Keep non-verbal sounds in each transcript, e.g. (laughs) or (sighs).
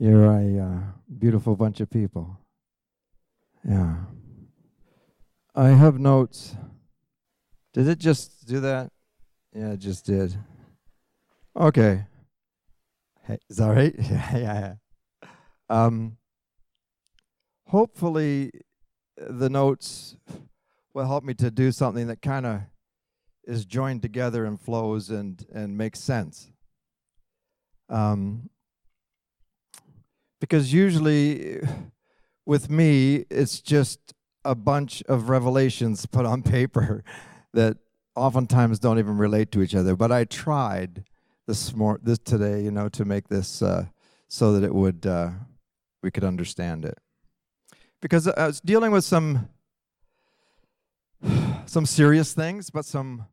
You're a uh, beautiful bunch of people. Yeah. I have notes. Did it just do that? Yeah, it just did. Okay. Hey, is that right? (laughs) yeah, yeah, yeah. Um, hopefully, the notes will help me to do something that kind of is joined together and flows and and makes sense. Um, because usually with me it's just a bunch of revelations put on paper (laughs) that oftentimes don't even relate to each other. But i tried this more this today you know to make this uh, so that it would uh, we could understand it. Because i was dealing with some (sighs) some serious things but some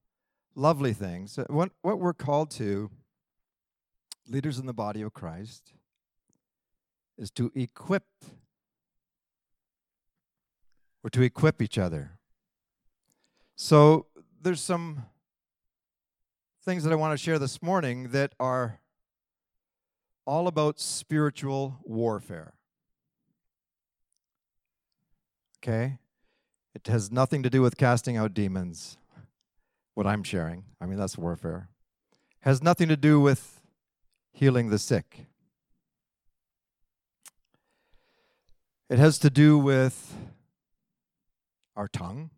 lovely things. What what we're called to leaders in the body of christ is to equip or to equip each other. So there's some things that I want to share this morning that are all about spiritual warfare. Okay? It has nothing to do with casting out demons, what I'm sharing. I mean, that's warfare. Has nothing to do with healing the sick. It has to do with our tongue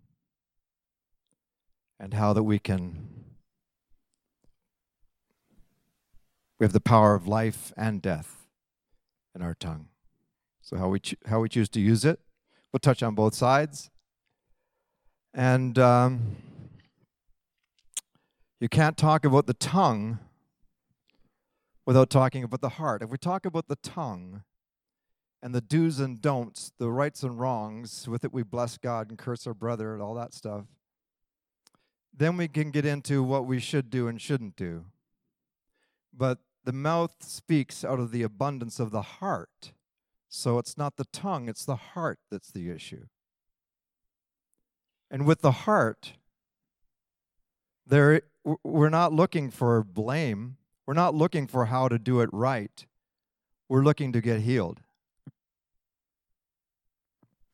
and how that we can we have the power of life and death in our tongue. So how we cho- how we choose to use it, we'll touch on both sides. And um, you can't talk about the tongue without talking about the heart. If we talk about the tongue, and the do's and don'ts, the rights and wrongs, with it we bless God and curse our brother and all that stuff. Then we can get into what we should do and shouldn't do. But the mouth speaks out of the abundance of the heart. So it's not the tongue, it's the heart that's the issue. And with the heart, there we're not looking for blame. We're not looking for how to do it right. We're looking to get healed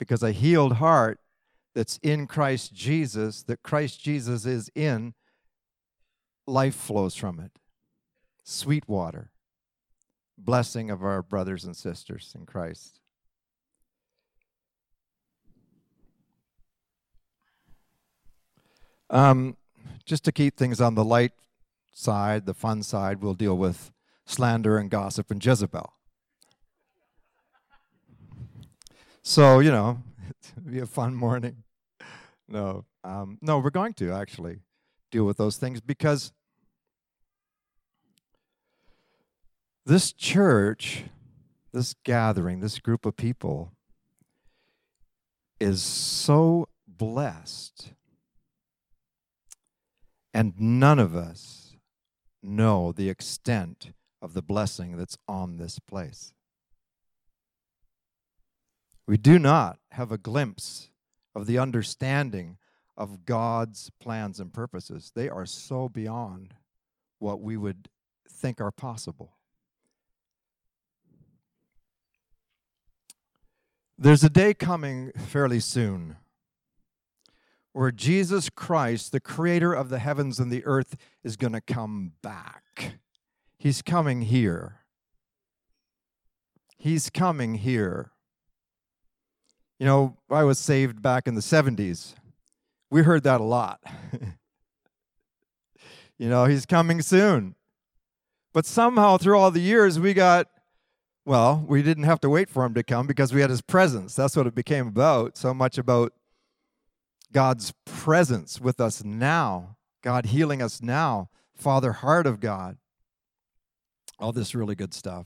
because a healed heart that's in Christ Jesus, that Christ Jesus is in, life flows from it. Sweet water. Blessing of our brothers and sisters in Christ. Um, just to keep things on the light side, the fun side, we'll deal with slander and gossip and Jezebel. So, you know, (laughs) it'll be a fun morning. No, um, no, we're going to actually deal with those things because this church, this gathering, this group of people is so blessed. And none of us know the extent of the blessing that's on this place. We do not have a glimpse of the understanding of God's plans and purposes. They are so beyond what we would think are possible. There's a day coming fairly soon where Jesus Christ, the creator of the heavens and the earth, is going to come back. He's coming here. He's coming here. You know, I was saved back in the 70s. We heard that a lot. (laughs) you know, he's coming soon. But somehow through all the years, we got, well, we didn't have to wait for him to come because we had his presence. That's what it became about. So much about God's presence with us now, God healing us now, Father, heart of God. All this really good stuff.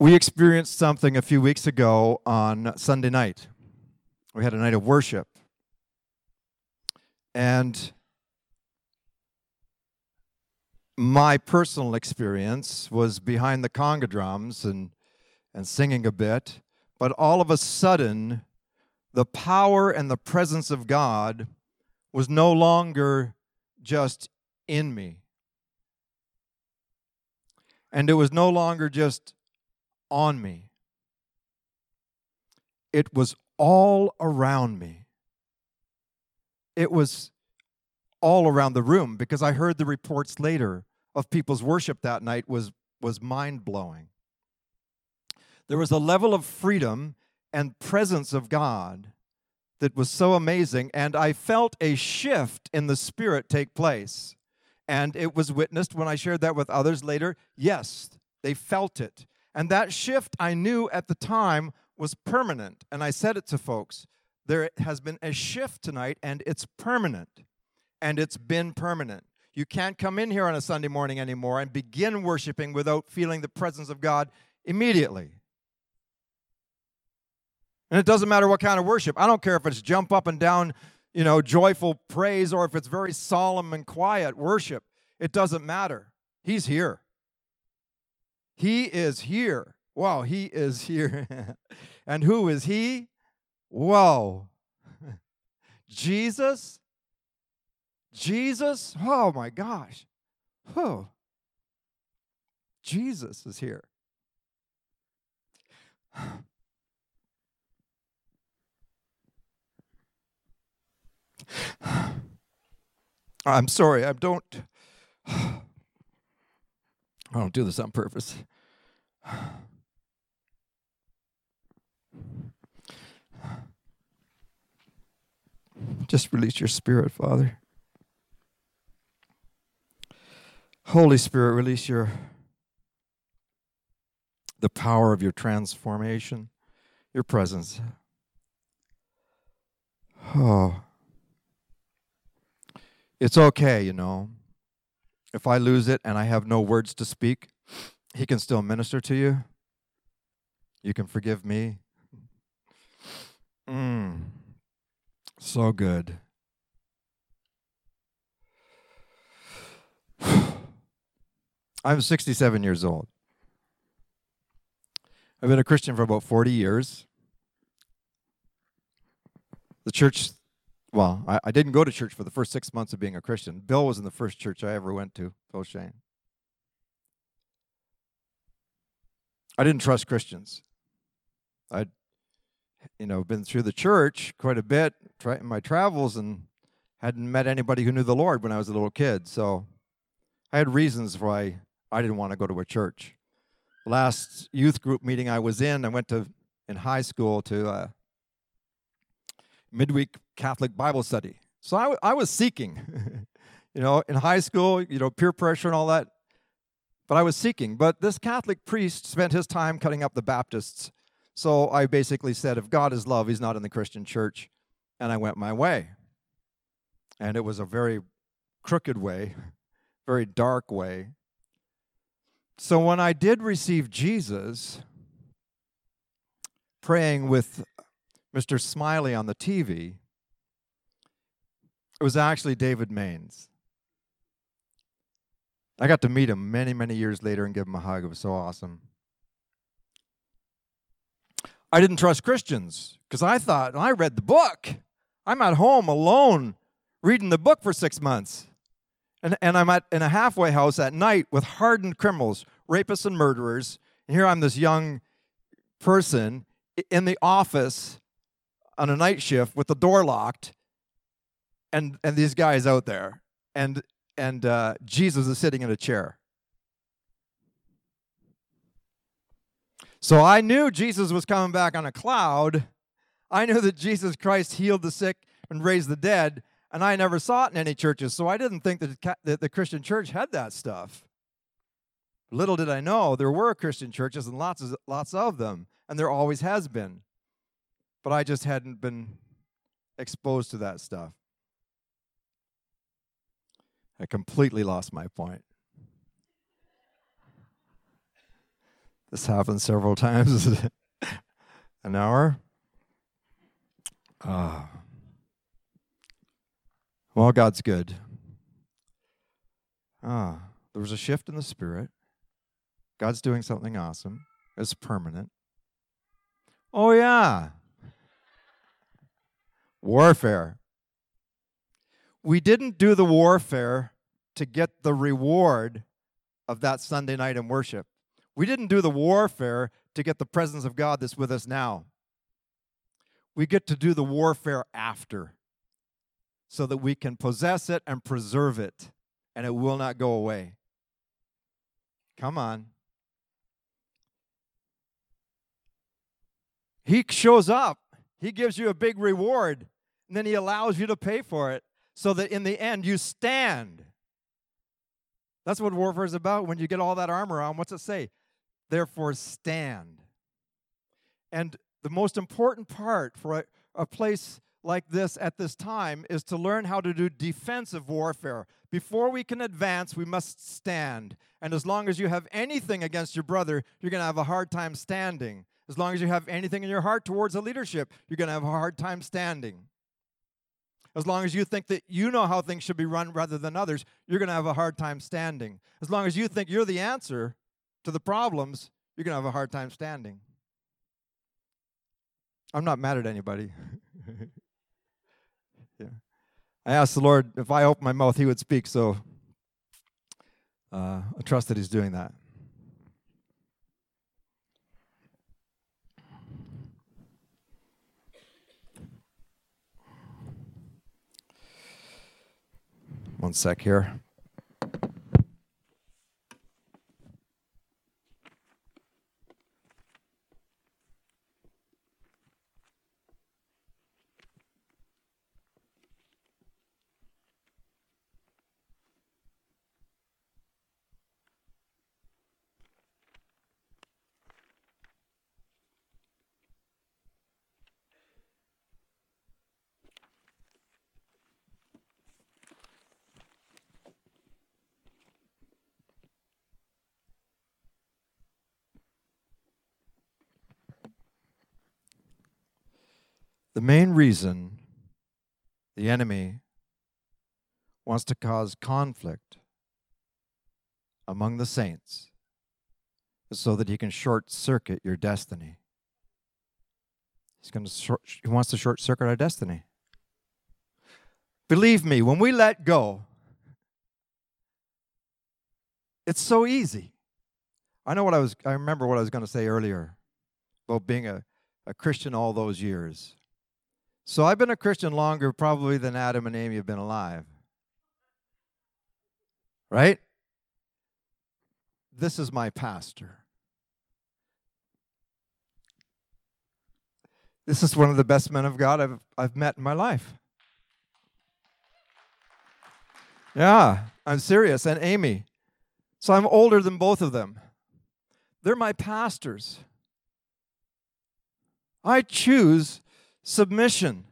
We experienced something a few weeks ago on Sunday night. We had a night of worship. And my personal experience was behind the conga drums and, and singing a bit. But all of a sudden, the power and the presence of God was no longer just in me. And it was no longer just on me, it was all around me. It was all around the room because I heard the reports later of people's worship that night was, was mind blowing. There was a level of freedom and presence of God that was so amazing, and I felt a shift in the spirit take place. And it was witnessed when I shared that with others later. Yes, they felt it. And that shift I knew at the time was permanent. And I said it to folks there has been a shift tonight, and it's permanent. And it's been permanent. You can't come in here on a Sunday morning anymore and begin worshiping without feeling the presence of God immediately. And it doesn't matter what kind of worship. I don't care if it's jump up and down, you know, joyful praise or if it's very solemn and quiet worship. It doesn't matter. He's here. He is here. Wow, he is here. (laughs) and who is he? Whoa. (laughs) Jesus? Jesus? Oh my gosh. Oh. Jesus is here. (sighs) (sighs) I'm sorry, I don't (sighs) I don't do this on purpose. Just release your spirit, Father. Holy Spirit, release your the power of your transformation, your presence. Oh. It's okay, you know. If I lose it and I have no words to speak, he can still minister to you. You can forgive me. Mm. So good. (sighs) I'm 67 years old. I've been a Christian for about 40 years. The church well, I, I, didn't go to church for the first six months of being a Christian. Bill was in the first church I ever went to, Phil Shane. I didn't trust Christians. I'd, you know, been through the church quite a bit in my travels and hadn't met anybody who knew the Lord when I was a little kid. So I had reasons why I didn't want to go to a church. Last youth group meeting I was in, I went to in high school to uh, midweek Catholic Bible study. So I, I was seeking, (laughs) you know, in high school, you know, peer pressure and all that. But I was seeking. But this Catholic priest spent his time cutting up the Baptists. So I basically said, if God is love, he's not in the Christian church. And I went my way. And it was a very crooked way, (laughs) very dark way. So when I did receive Jesus, praying with Mr. Smiley on the TV, it was actually David Mains. I got to meet him many, many years later and give him a hug. It was so awesome. I didn't trust Christians because I thought, I read the book. I'm at home alone reading the book for six months. And, and I'm at, in a halfway house at night with hardened criminals, rapists, and murderers. And here I'm this young person in the office on a night shift with the door locked and and these guys out there and and uh, jesus is sitting in a chair. So i knew jesus was coming back on a cloud. I knew that jesus christ healed the sick and raised the dead and i never saw it in any churches so i didn't think that, that the christian church had that stuff. Little did i know there were christian churches and lots of lots of them and there always has been. But I just hadn't been exposed to that stuff. I completely lost my point. This happened several (laughs) times. An hour? Ah. Well, God's good. Ah, there was a shift in the spirit. God's doing something awesome. It's permanent. Oh, yeah warfare. We didn't do the warfare to get the reward of that Sunday night in worship. We didn't do the warfare to get the presence of God that's with us now. We get to do the warfare after so that we can possess it and preserve it, and it will not go away. Come on. He shows up, He gives you a big reward, and then He allows you to pay for it so that in the end you stand. That's what warfare is about. When you get all that armor on, what's it say? Therefore, stand. And the most important part for a, a place like this at this time is to learn how to do defensive warfare. Before we can advance, we must stand. And as long as you have anything against your brother, you're going to have a hard time standing. As long as you have anything in your heart towards a leadership, you're going to have a hard time standing. As long as you think that you know how things should be run rather than others, you're going to have a hard time standing. As long as you think you're the answer to the problems, you're going to have a hard time standing. I'm not mad at anybody. (laughs) yeah. I asked the Lord if I opened my mouth, He would speak, so uh, I trust that He's doing that. One sec here. The main reason the enemy wants to cause conflict among the saints is so that he can short circuit your destiny. He's going to short, he wants to short circuit our destiny. Believe me, when we let go, it's so easy. I know what I was I remember what I was going to say earlier about being a, a Christian all those years. So I've been a Christian longer probably than Adam and Amy have been alive. Right? This is my pastor. This is one of the best men of God I've, I've met in my life. Yeah, I'm serious. And Amy. So I'm older than both of them. They're my pastors. I choose submission.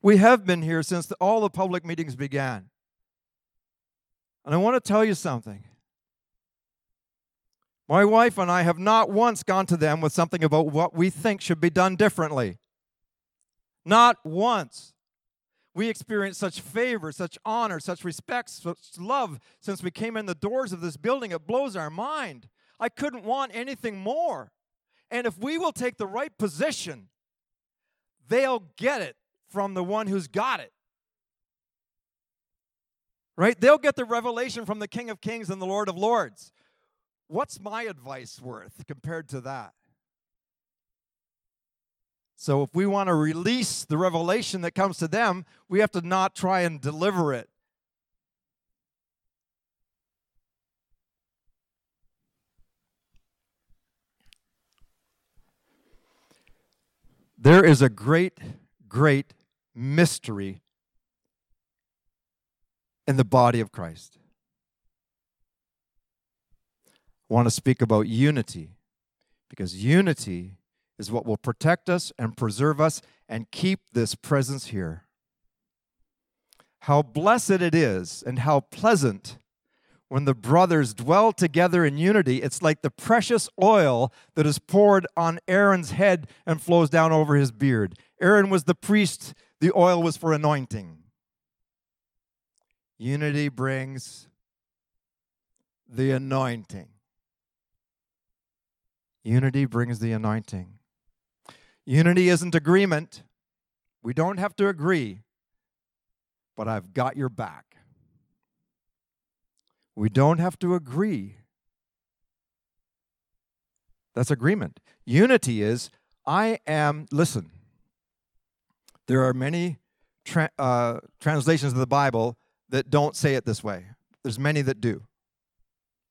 We have been here since the, all the public meetings began. And I want to tell you something. My wife and I have not once gone to them with something about what we think should be done differently. Not once. We experienced such favor, such honor, such respect, such love since we came in the doors of this building. It blows our mind. I couldn't want anything more. And if we will take the right position, they'll get it from the one who's got it. Right? They'll get the revelation from the King of Kings and the Lord of Lords. What's my advice worth compared to that? So, if we want to release the revelation that comes to them, we have to not try and deliver it. There is a great, great mystery in the body of Christ. I want to speak about unity because unity is what will protect us and preserve us and keep this presence here. How blessed it is and how pleasant when the brothers dwell together in unity, it's like the precious oil that is poured on Aaron's head and flows down over his beard. Aaron was the priest, the oil was for anointing. Unity brings the anointing. Unity brings the anointing. Unity isn't agreement. We don't have to agree, but I've got your back. We don't have to agree. That's agreement. Unity is I am, listen, there are many tra- uh, translations of the Bible that don't say it this way. There's many that do.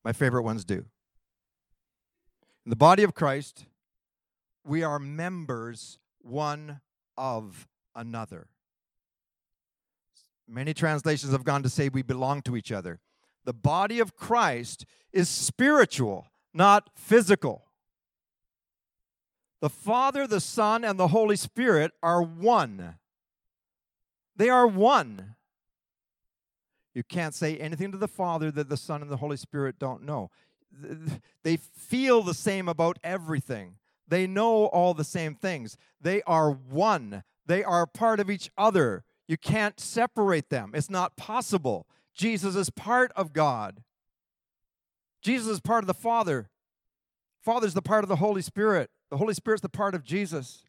My favorite ones do. In the body of Christ, we are members one of another. Many translations have gone to say we belong to each other. The body of Christ is spiritual, not physical. The Father, the Son, and the Holy Spirit are one. They are one. You can't say anything to the Father that the Son and the Holy Spirit don't know. They feel the same about everything. They know all the same things. They are one. They are part of each other. You can't separate them. It's not possible. Jesus is part of God. Jesus is part of the Father. Father's the part of the Holy Spirit. The Holy Spirit's the part of Jesus.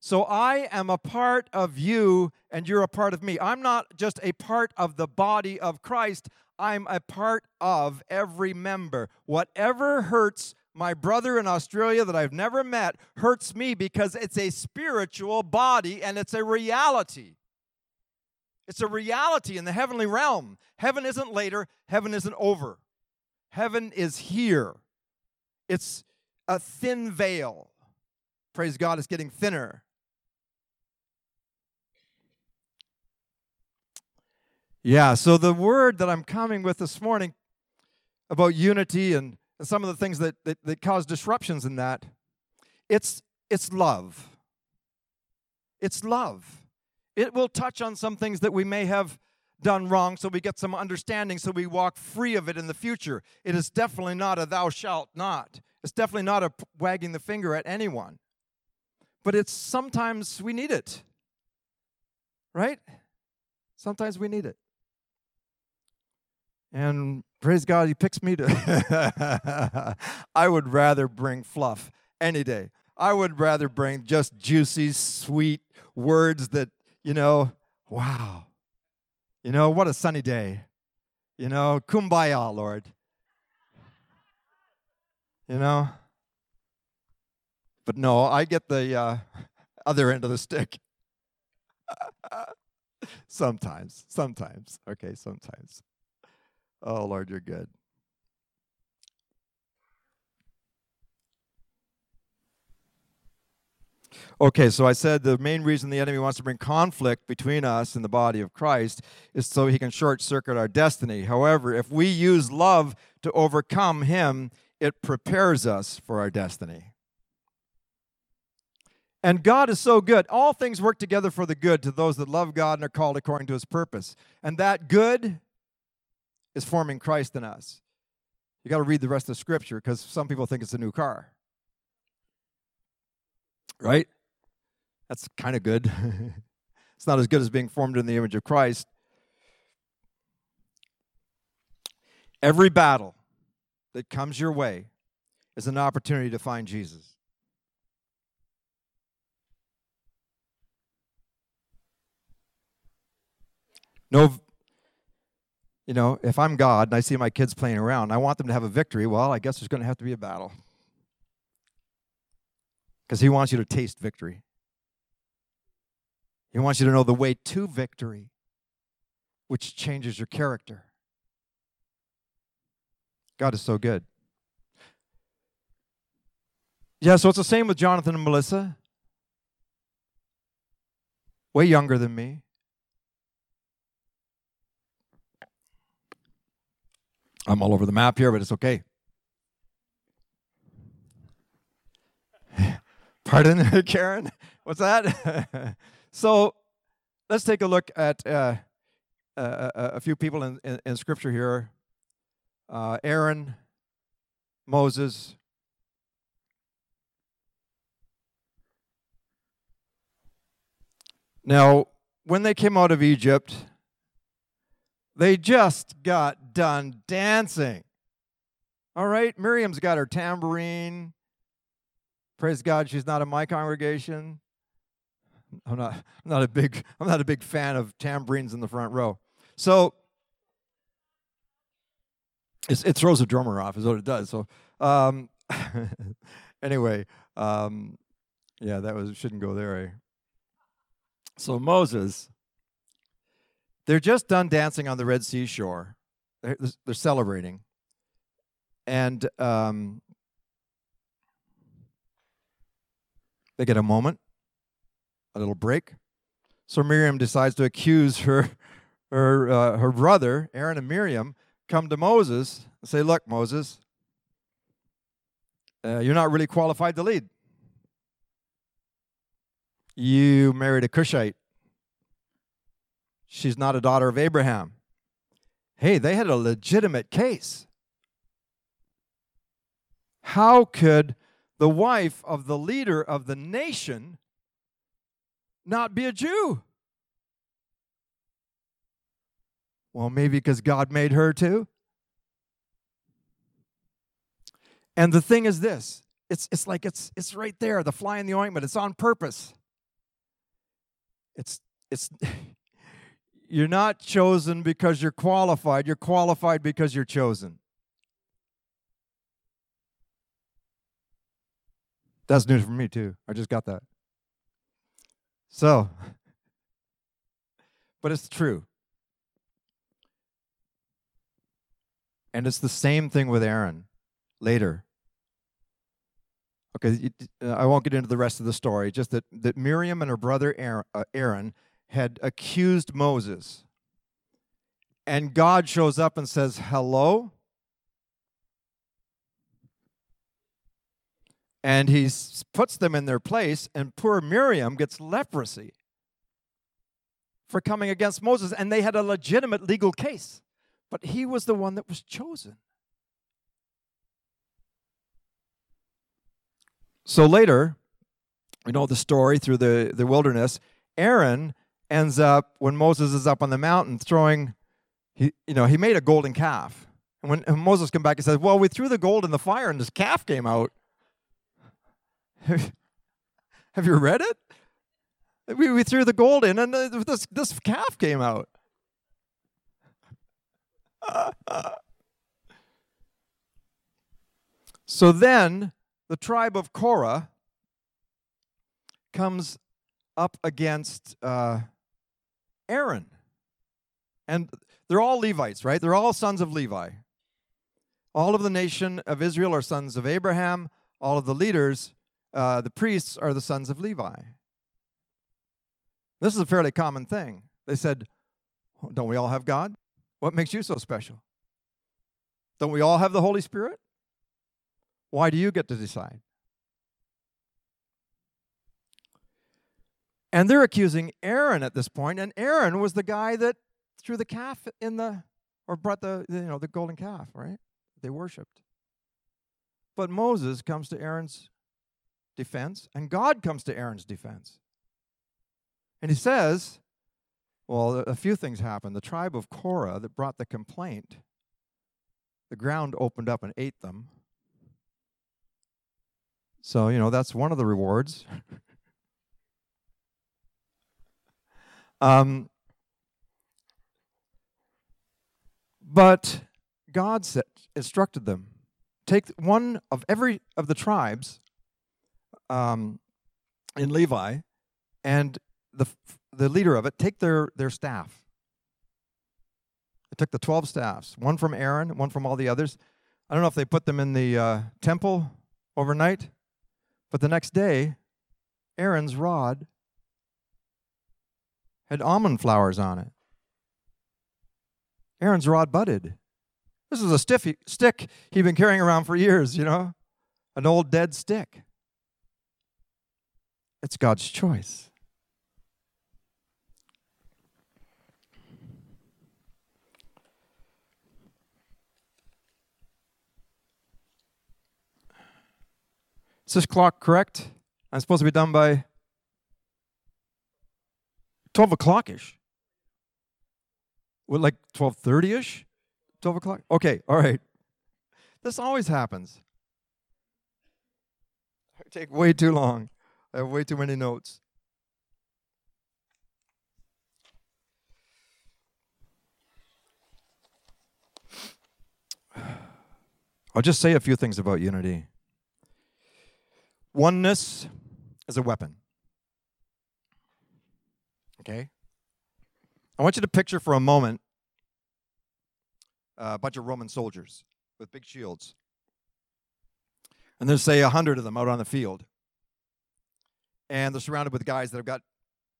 So I am a part of you and you're a part of me. I'm not just a part of the body of Christ, I'm a part of every member. Whatever hurts my brother in Australia that I've never met hurts me because it's a spiritual body and it's a reality. It's a reality in the heavenly realm. Heaven isn't later, heaven isn't over. Heaven is here. It's a thin veil. Praise God, it's getting thinner. Yeah, so the word that I'm coming with this morning about unity and some of the things that, that, that cause disruptions in that, it's, it's love. It's love. It will touch on some things that we may have done wrong so we get some understanding so we walk free of it in the future. It is definitely not a thou shalt not. It's definitely not a wagging the finger at anyone. But it's sometimes we need it. Right? Sometimes we need it. And praise God, he picks me to. (laughs) I would rather bring fluff any day. I would rather bring just juicy, sweet words that, you know, wow. You know, what a sunny day. You know, kumbaya, Lord. You know? But no, I get the uh, (laughs) other end of the stick. (laughs) sometimes, sometimes. Okay, sometimes. Oh, Lord, you're good. Okay, so I said the main reason the enemy wants to bring conflict between us and the body of Christ is so he can short circuit our destiny. However, if we use love to overcome him, it prepares us for our destiny. And God is so good. All things work together for the good to those that love God and are called according to his purpose. And that good is forming Christ in us. You got to read the rest of scripture because some people think it's a new car. Right? That's kind of good. (laughs) it's not as good as being formed in the image of Christ. Every battle that comes your way is an opportunity to find Jesus. No you know, if I'm God and I see my kids playing around, I want them to have a victory. Well, I guess there's going to have to be a battle. Because He wants you to taste victory. He wants you to know the way to victory, which changes your character. God is so good. Yeah, so it's the same with Jonathan and Melissa. Way younger than me. I'm all over the map here, but it's okay. Pardon, (laughs) Karen? What's that? (laughs) so let's take a look at uh, uh, a few people in, in, in Scripture here uh, Aaron, Moses. Now, when they came out of Egypt, they just got done dancing. All right, Miriam's got her tambourine. Praise God, she's not in my congregation. I'm not, I'm not a big I'm not a big fan of tambourines in the front row. So it throws the drummer off, is what it does. So, um, (laughs) anyway, um, yeah, that was shouldn't go there. Eh? So Moses, they're just done dancing on the Red Sea shore. They're, they're celebrating, and um, they get a moment, a little break. So Miriam decides to accuse her her uh, her brother Aaron and Miriam come to Moses and say, "Look, Moses, uh, you're not really qualified to lead. You married a Cushite. She's not a daughter of Abraham. Hey, they had a legitimate case. How could the wife of the leader of the nation not be a Jew? Well, maybe because God made her too. And the thing is this it's, it's like it's, it's right there, the fly in the ointment. It's on purpose. It's, it's, (laughs) you're not chosen because you're qualified, you're qualified because you're chosen. That's news for me too. I just got that. So, but it's true. And it's the same thing with Aaron later. Okay, uh, I won't get into the rest of the story, just that, that Miriam and her brother uh, Aaron had accused Moses. And God shows up and says, Hello. And he puts them in their place, and poor Miriam gets leprosy for coming against Moses. And they had a legitimate legal case, but he was the one that was chosen. So later, we know the story through the, the wilderness. Aaron ends up, when Moses is up on the mountain throwing, he, you know, he made a golden calf. And when, Moses came back, he says, Well, we threw the gold in the fire and this calf came out. Have you read it? We, we threw the gold in and uh, this, this calf came out. (laughs) so then the tribe of Korah comes up against uh, Aaron. And they're all Levites, right? They're all sons of Levi. All of the nation of Israel are sons of Abraham. All of the leaders, uh, the priests, are the sons of Levi. This is a fairly common thing. They said, Don't we all have God? What makes you so special? Don't we all have the Holy Spirit? Why do you get to decide? And they're accusing Aaron at this point, and Aaron was the guy that threw the calf in the or brought the you know the golden calf, right? They worshipped. But Moses comes to Aaron's defense, and God comes to Aaron's defense. And he says, well, a few things happened. The tribe of Korah that brought the complaint, the ground opened up and ate them. So, you know, that's one of the rewards. (laughs) um, but God said, instructed them take one of every of the tribes um, in Levi, and the the leader of it take their their staff. They took the twelve staffs, one from Aaron, one from all the others. I don't know if they put them in the uh, temple overnight but the next day, Aaron's rod had almond flowers on it. Aaron's rod budded. This is a stiffy stick he'd been carrying around for years, you know, an old dead stick. It's God's choice. Is this clock correct? I'm supposed to be done by 12 o'clock ish. What, like 12.30 ish? 12 o'clock? Okay, all right. This always happens. I take way too long. I have way too many notes. (sighs) I'll just say a few things about unity. Oneness is a weapon. Okay? I want you to picture for a moment uh, a bunch of Roman soldiers with big shields. And there's, say, a hundred of them out on the field. And they're surrounded with guys that have got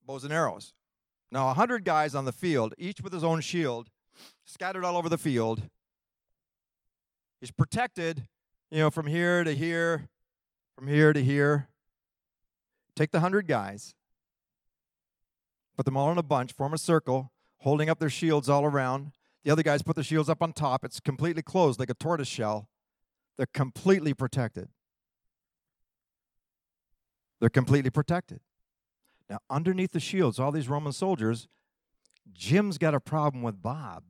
bows and arrows. Now, a hundred guys on the field, each with his own shield, scattered all over the field. He's protected, you know, from here to here, from here to here. Take the hundred guys, put them all in a bunch, form a circle, holding up their shields all around. The other guys put their shields up on top. It's completely closed like a tortoise shell. They're completely protected. They're completely protected. Now, underneath the shields, all these Roman soldiers, Jim's got a problem with Bob.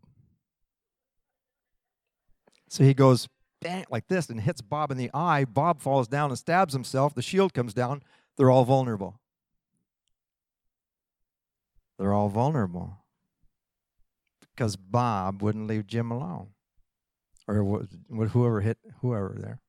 So he goes bang like this and hits Bob in the eye. Bob falls down and stabs himself. The shield comes down. They're all vulnerable. They're all vulnerable because Bob wouldn't leave Jim alone, or whoever hit whoever there.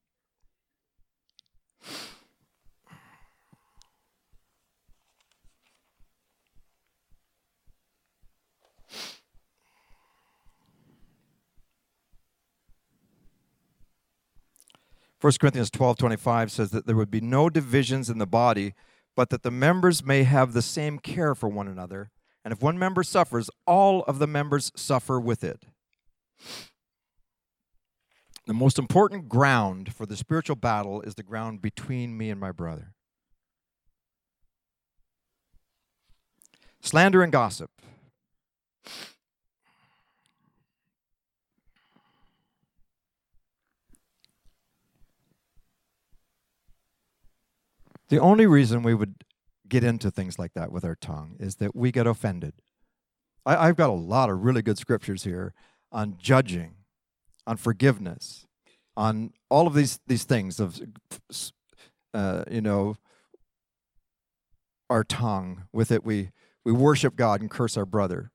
First Corinthians 12 25 says that there would be no divisions in the body, but that the members may have the same care for one another. And if one member suffers, all of the members suffer with it. The most important ground for the spiritual battle is the ground between me and my brother. Slander and gossip. The only reason we would get into things like that with our tongue is that we get offended. I, have got a lot of really good scriptures here on judging, on forgiveness, on all of these these things of, uh, you know, our tongue. With it, we we worship God and curse our brother,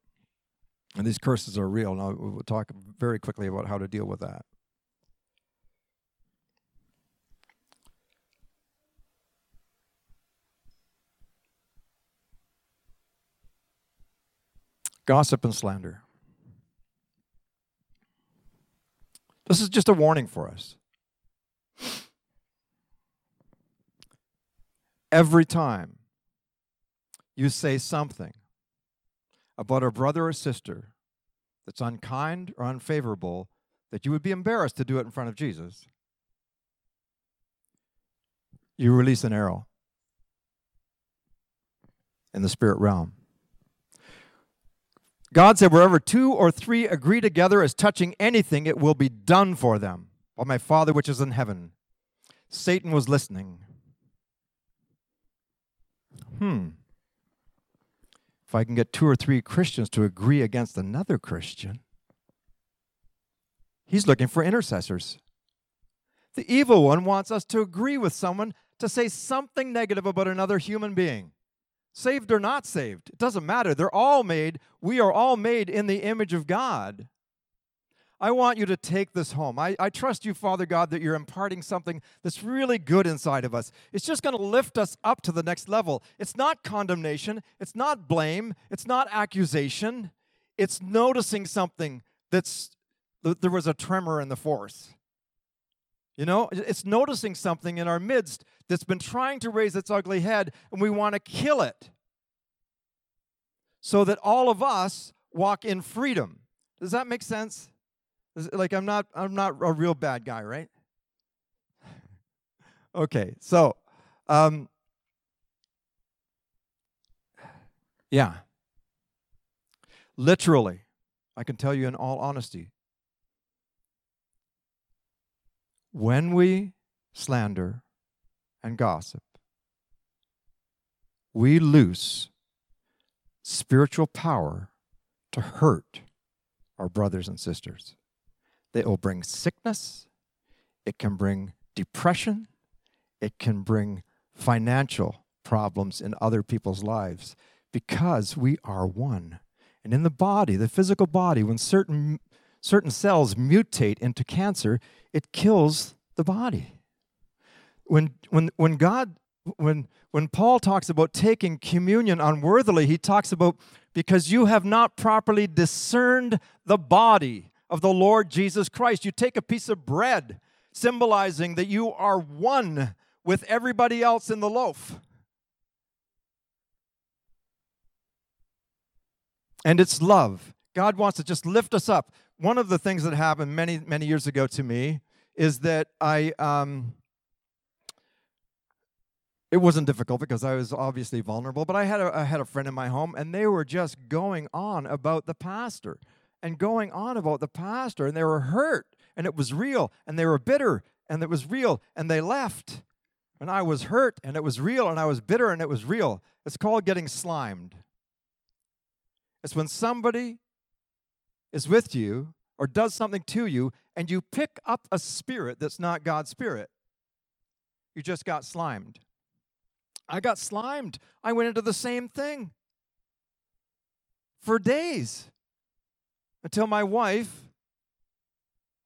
and these curses are real. Now we'll talk very quickly about how to deal with that. Gossip and slander. This is just a warning for us. Every time you say something about a brother or sister that's unkind or unfavorable, that you would be embarrassed to do it in front of Jesus, you release an arrow in the spirit realm. God said, Wherever two or three agree together as touching anything, it will be done for them by my Father which is in heaven. Satan was listening. Hmm. If I can get two or three Christians to agree against another Christian, he's looking for intercessors. The evil one wants us to agree with someone to say something negative about another human being saved or not saved. It doesn't matter. They're all made, we are all made in the image of God. I want you to take this home. I, I trust you, Father God, that you're imparting something that's really good inside of us. It's just going to lift us up to the next level. It's not condemnation, it's not blame, it's not accusation. It's noticing something that's, there was a tremor in the force. You know, it's noticing something in our midst that's been trying to raise its ugly head, and we want to kill it so that all of us walk in freedom. Does that make sense? Like I'm not I'm not a real bad guy, right? (laughs) okay, so um, yeah. Literally, I can tell you in all honesty, when we slander and gossip, we lose spiritual power to hurt our brothers and sisters. It will bring sickness, it can bring depression, it can bring financial problems in other people's lives because we are one. And in the body, the physical body, when certain certain cells mutate into cancer, it kills the body. When, when, when God, when, when Paul talks about taking communion unworthily, he talks about because you have not properly discerned the body of the Lord Jesus Christ. You take a piece of bread, symbolizing that you are one with everybody else in the loaf. And it's love. God wants to just lift us up. One of the things that happened many, many years ago to me is that I, um, it wasn't difficult because I was obviously vulnerable, but I had a, I had a friend in my home and they were just going on about the pastor and going on about the pastor and they were hurt and it was real and they were bitter and it was real and they left and I was hurt and it was real and I was bitter and it was real. It's called getting slimed. It's when somebody is with you or does something to you and you pick up a spirit that's not God's spirit. You just got slimed. I got slimed. I went into the same thing for days until my wife,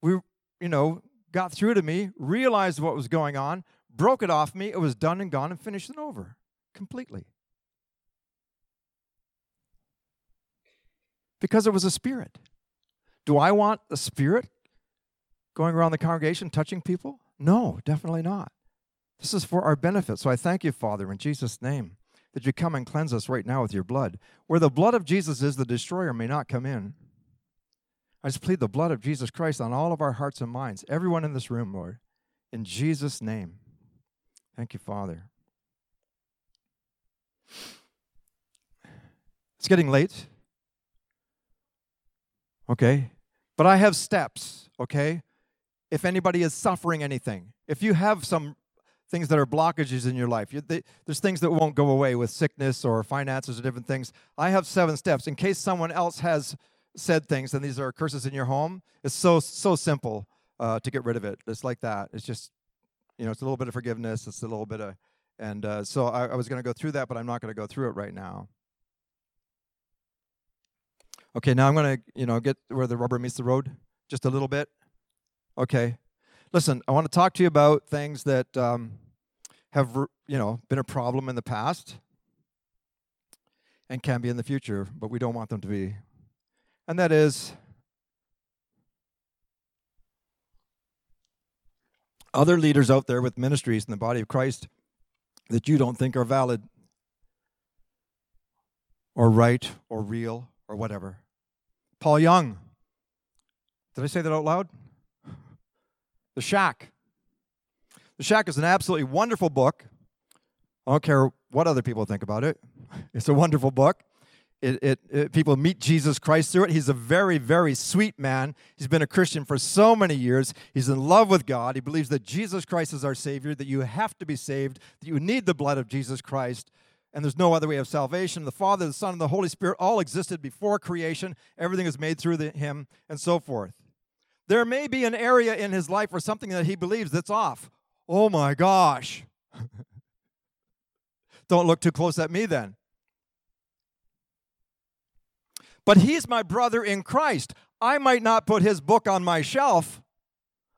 we, you know, got through to me, realized what was going on, broke it off me. It was done and gone and finished and over completely. Because it was a spirit. Do I want the spirit going around the congregation touching people? No, definitely not. This is for our benefit. So I thank you, Father, in Jesus' name, that you come and cleanse us right now with your blood. Where the blood of Jesus is, the destroyer may not come in. I just plead the blood of Jesus Christ on all of our hearts and minds, everyone in this room, Lord, in Jesus' name. Thank you, Father. It's getting late. Okay? But I have steps, okay? If anybody is suffering anything, if you have some things that are blockages in your life, you, they, there's things that won't go away with sickness or finances or different things. I have seven steps in case someone else has said things and these are curses in your home, it's so so simple uh, to get rid of it. It's like that. It's just you know, it's a little bit of forgiveness. It's a little bit of, and uh, so I, I was going to go through that, but I'm not going to go through it right now. Okay, now I'm going to you know get where the rubber meets the road just a little bit. Okay, listen, I want to talk to you about things that um, have you know been a problem in the past and can be in the future, but we don't want them to be and that is other leaders out there with ministries in the body of Christ that you don't think are valid or right or real or whatever. Paul Young. Did I say that out loud? The Shack. The Shack is an absolutely wonderful book. I don't care what other people think about it. (laughs) It's a wonderful book. It, it, it, people meet Jesus Christ through it. He's a very, very sweet man. He's been a Christian for so many years. He's in love with God. He believes that Jesus Christ is our Savior, that you have to be saved, that you need the blood of Jesus Christ, and there's no other way of salvation. The Father, the Son, and the Holy Spirit all existed before creation. Everything is made through the, Him, and so forth. There may be an area in his life or something that he believes that's off. Oh my gosh. (laughs) Don't look too close at me then but he's my brother in Christ. I might not put his book on my shelf.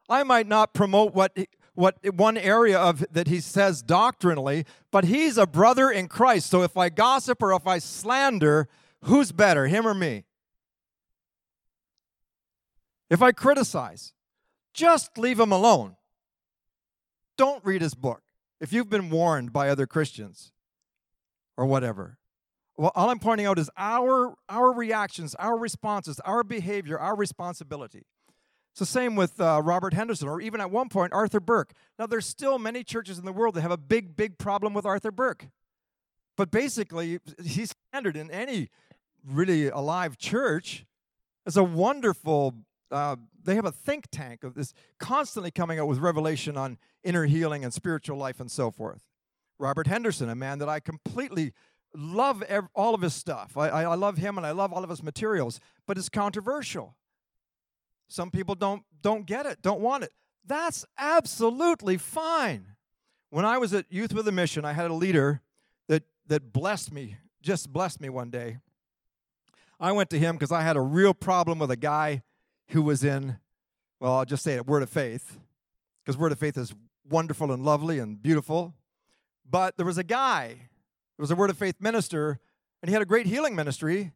I might not promote what what one area of that he says doctrinally, but he's a brother in Christ. So if I gossip or if I slander, who's better, him or me? If I criticize, just leave him alone. Don't read his book if you've been warned by other Christians or whatever. Well, all I'm pointing out is our, our reactions, our responses, our behavior, our responsibility. It's the same with uh, Robert Henderson, or even at one point, Arthur Burk. Now, there's still many churches in the world that have a big, big problem with Arthur Burk. But basically, he's standard in any really alive church as a wonderful, uh, they have a think tank of this constantly coming out with revelation on inner healing and spiritual life and so forth. Robert Henderson, a man that I completely love ev- all of his stuff. I, I love him and I love all of his materials, but it's controversial. Some people don't don't get it, don't want it. That's absolutely fine. When I was at Youth with a Mission, I had a leader that that blessed me, just blessed me one day. I went to him because I had a real problem with a guy. who was in, well, I'll just say it, Word of Faith, because Word of Faith is wonderful and lovely and beautiful. But there was a guy, there was a Word of Faith minister, and he had a great healing ministry.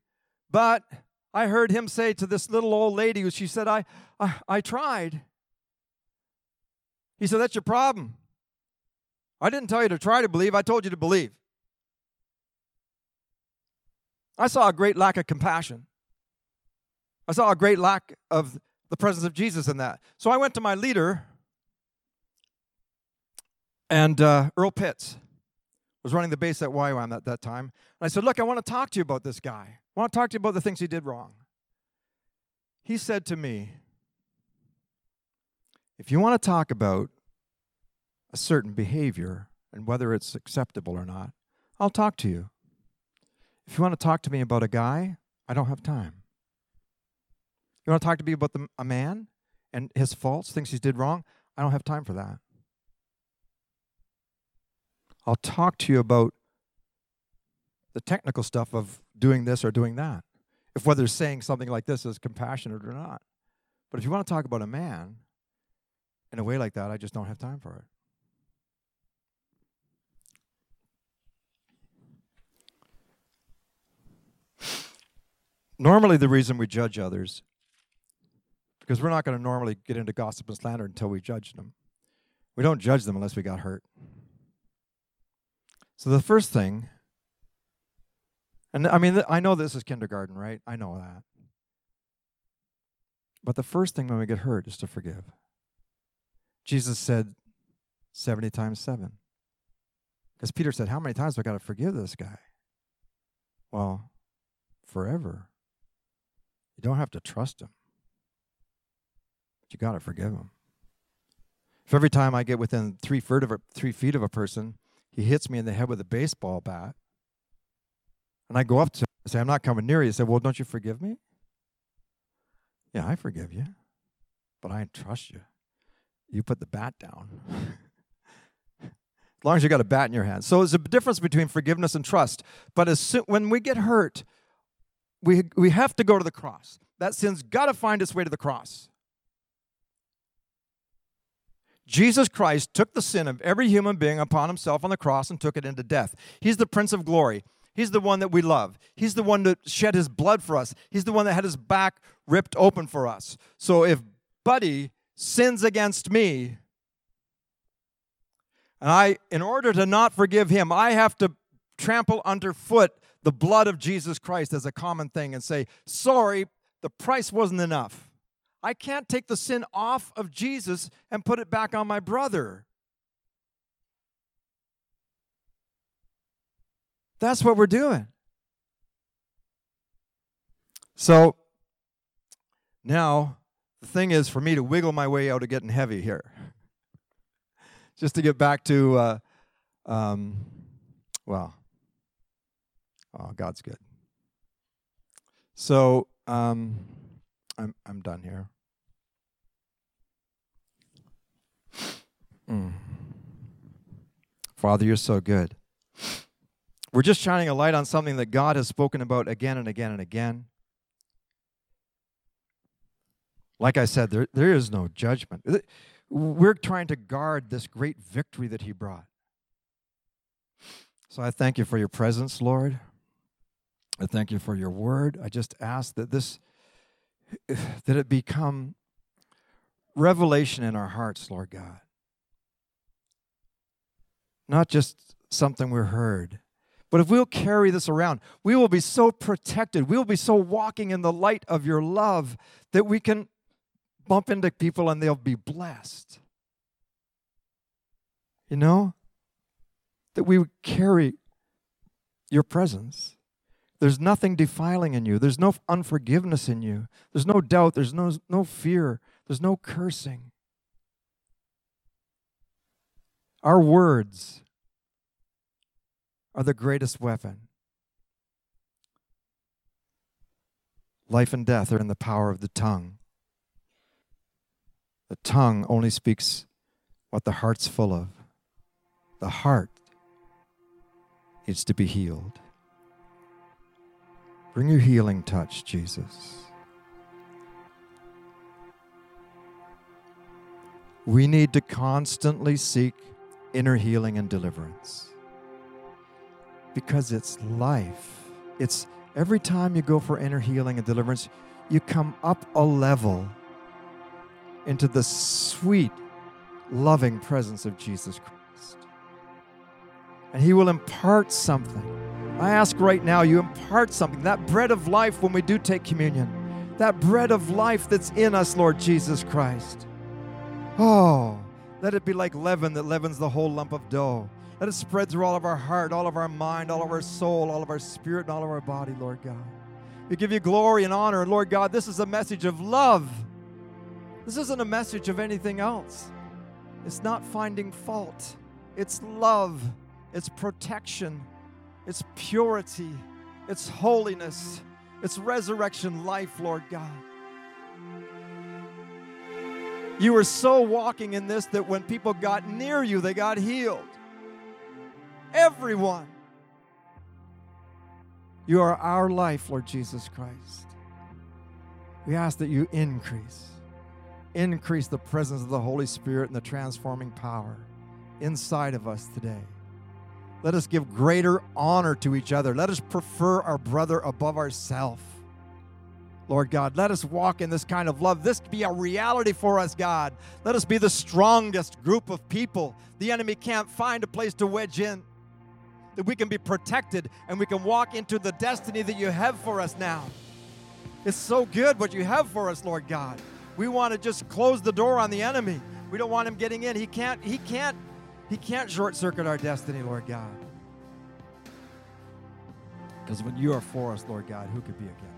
But I heard him say to this little old lady, who she said, I, I, I tried. He said, That's your problem. I didn't tell you to try to believe, I told you to believe. I saw a great lack of compassion. I saw a great lack of the presence of Jesus in that. So I went to my leader, and uh, Earl Pitts was running the base at YWAM at that time. And I said, Look, I want to talk to you about this guy. I want to talk to you about the things he did wrong. He said to me, If you want to talk about a certain behavior and whether it's acceptable or not, I'll talk to you. If you want to talk to me about a guy, I don't have time. You want to talk to me about the, a man and his faults, things he did wrong? I don't have time for that. I'll talk to you about the technical stuff of doing this or doing that, if whether saying something like this is compassionate or not. But if you want to talk about a man in a way like that, I just don't have time for it. Normally, the reason we judge others, because we're not going to normally get into gossip and slander until we judge them. We don't judge them unless we got hurt. So the first thing, and I mean, I know this is kindergarten, right? I know that. But the first thing when we get hurt is to forgive. Jesus said 70 times 7. Because Peter said, How many times have I got to forgive this guy? Well, forever. You don't have to trust him, but you got to forgive him. If every time I get within three of a, three feet of a person, he hits me in the head with a baseball bat, and I go up to him and say, "I'm not coming near you," he said, "Well, don't you forgive me?" Yeah, I forgive you, but I trust you. You put the bat down. (laughs) as long as you got a bat in your hand. So there's a difference between forgiveness and trust. But as soon, when we get hurt, we, we have to go to the cross. That sin's got to find its way to the cross. Jesus Christ took the sin of every human being upon himself on the cross and took it into death. He's the Prince of Glory. He's the one that we love. He's the one that shed his blood for us. He's the one that had his back ripped open for us. So if Buddy sins against me, and I, in order to not forgive him, I have to trample underfoot the blood of Jesus Christ as a common thing and say, sorry, the price wasn't enough. I can't take the sin off of Jesus and put it back on my brother. That's what we're doing. So now the thing is for me to wiggle my way out of getting heavy here. (laughs) Just to get back to, uh, um, well, Oh, God's good. So um, I'm I'm done here. Mm. Father, you're so good. We're just shining a light on something that God has spoken about again and again and again. Like I said, there, there is no judgment. We're trying to guard this great victory that He brought. So I thank you for your presence, Lord. I thank you for your word. I just ask that this (sighs) that it become revelation in our hearts, Lord God. Not just something we heard, but if we'll carry this around, we will be so protected. We will be so walking in the light of your love that we can bump into people and they'll be blessed. You know? That we would carry your presence. There's nothing defiling in you. There's no unforgiveness in you. There's no doubt. There's no, no fear. There's no cursing. Our words are the greatest weapon. Life and death are in the power of the tongue. The tongue only speaks what the heart's full of. The heart needs to be healed. Bring your healing touch, Jesus. We need to constantly seek inner healing and deliverance because it's life. It's every time you go for inner healing and deliverance, you come up a level into the sweet, loving presence of Jesus Christ. And He will impart something. I ask right now, you impart something, that bread of life when we do take communion, that bread of life that's in us, Lord Jesus Christ. Oh, let it be like leaven that leavens the whole lump of dough. Let it spread through all of our heart, all of our mind, all of our soul, all of our spirit, and all of our body, Lord God. We give you glory and honor. And Lord God, this is a message of love. This isn't a message of anything else. It's not finding fault, it's love, it's protection, it's purity, it's holiness, it's resurrection life, Lord God. You were so walking in this that when people got near you, they got healed. Everyone. You are our life, Lord Jesus Christ. We ask that you increase, increase the presence of the Holy Spirit and the transforming power inside of us today. Let us give greater honor to each other. Let us prefer our brother above ourselves. Lord God, let us walk in this kind of love. This be a reality for us, God. Let us be the strongest group of people. The enemy can't find a place to wedge in. That we can be protected and we can walk into the destiny that you have for us now. It's so good what you have for us, Lord God. We want to just close the door on the enemy. We don't want him getting in. He can't, he can't he can't short circuit our destiny, Lord God. Because when you are for us, Lord God, who could be against?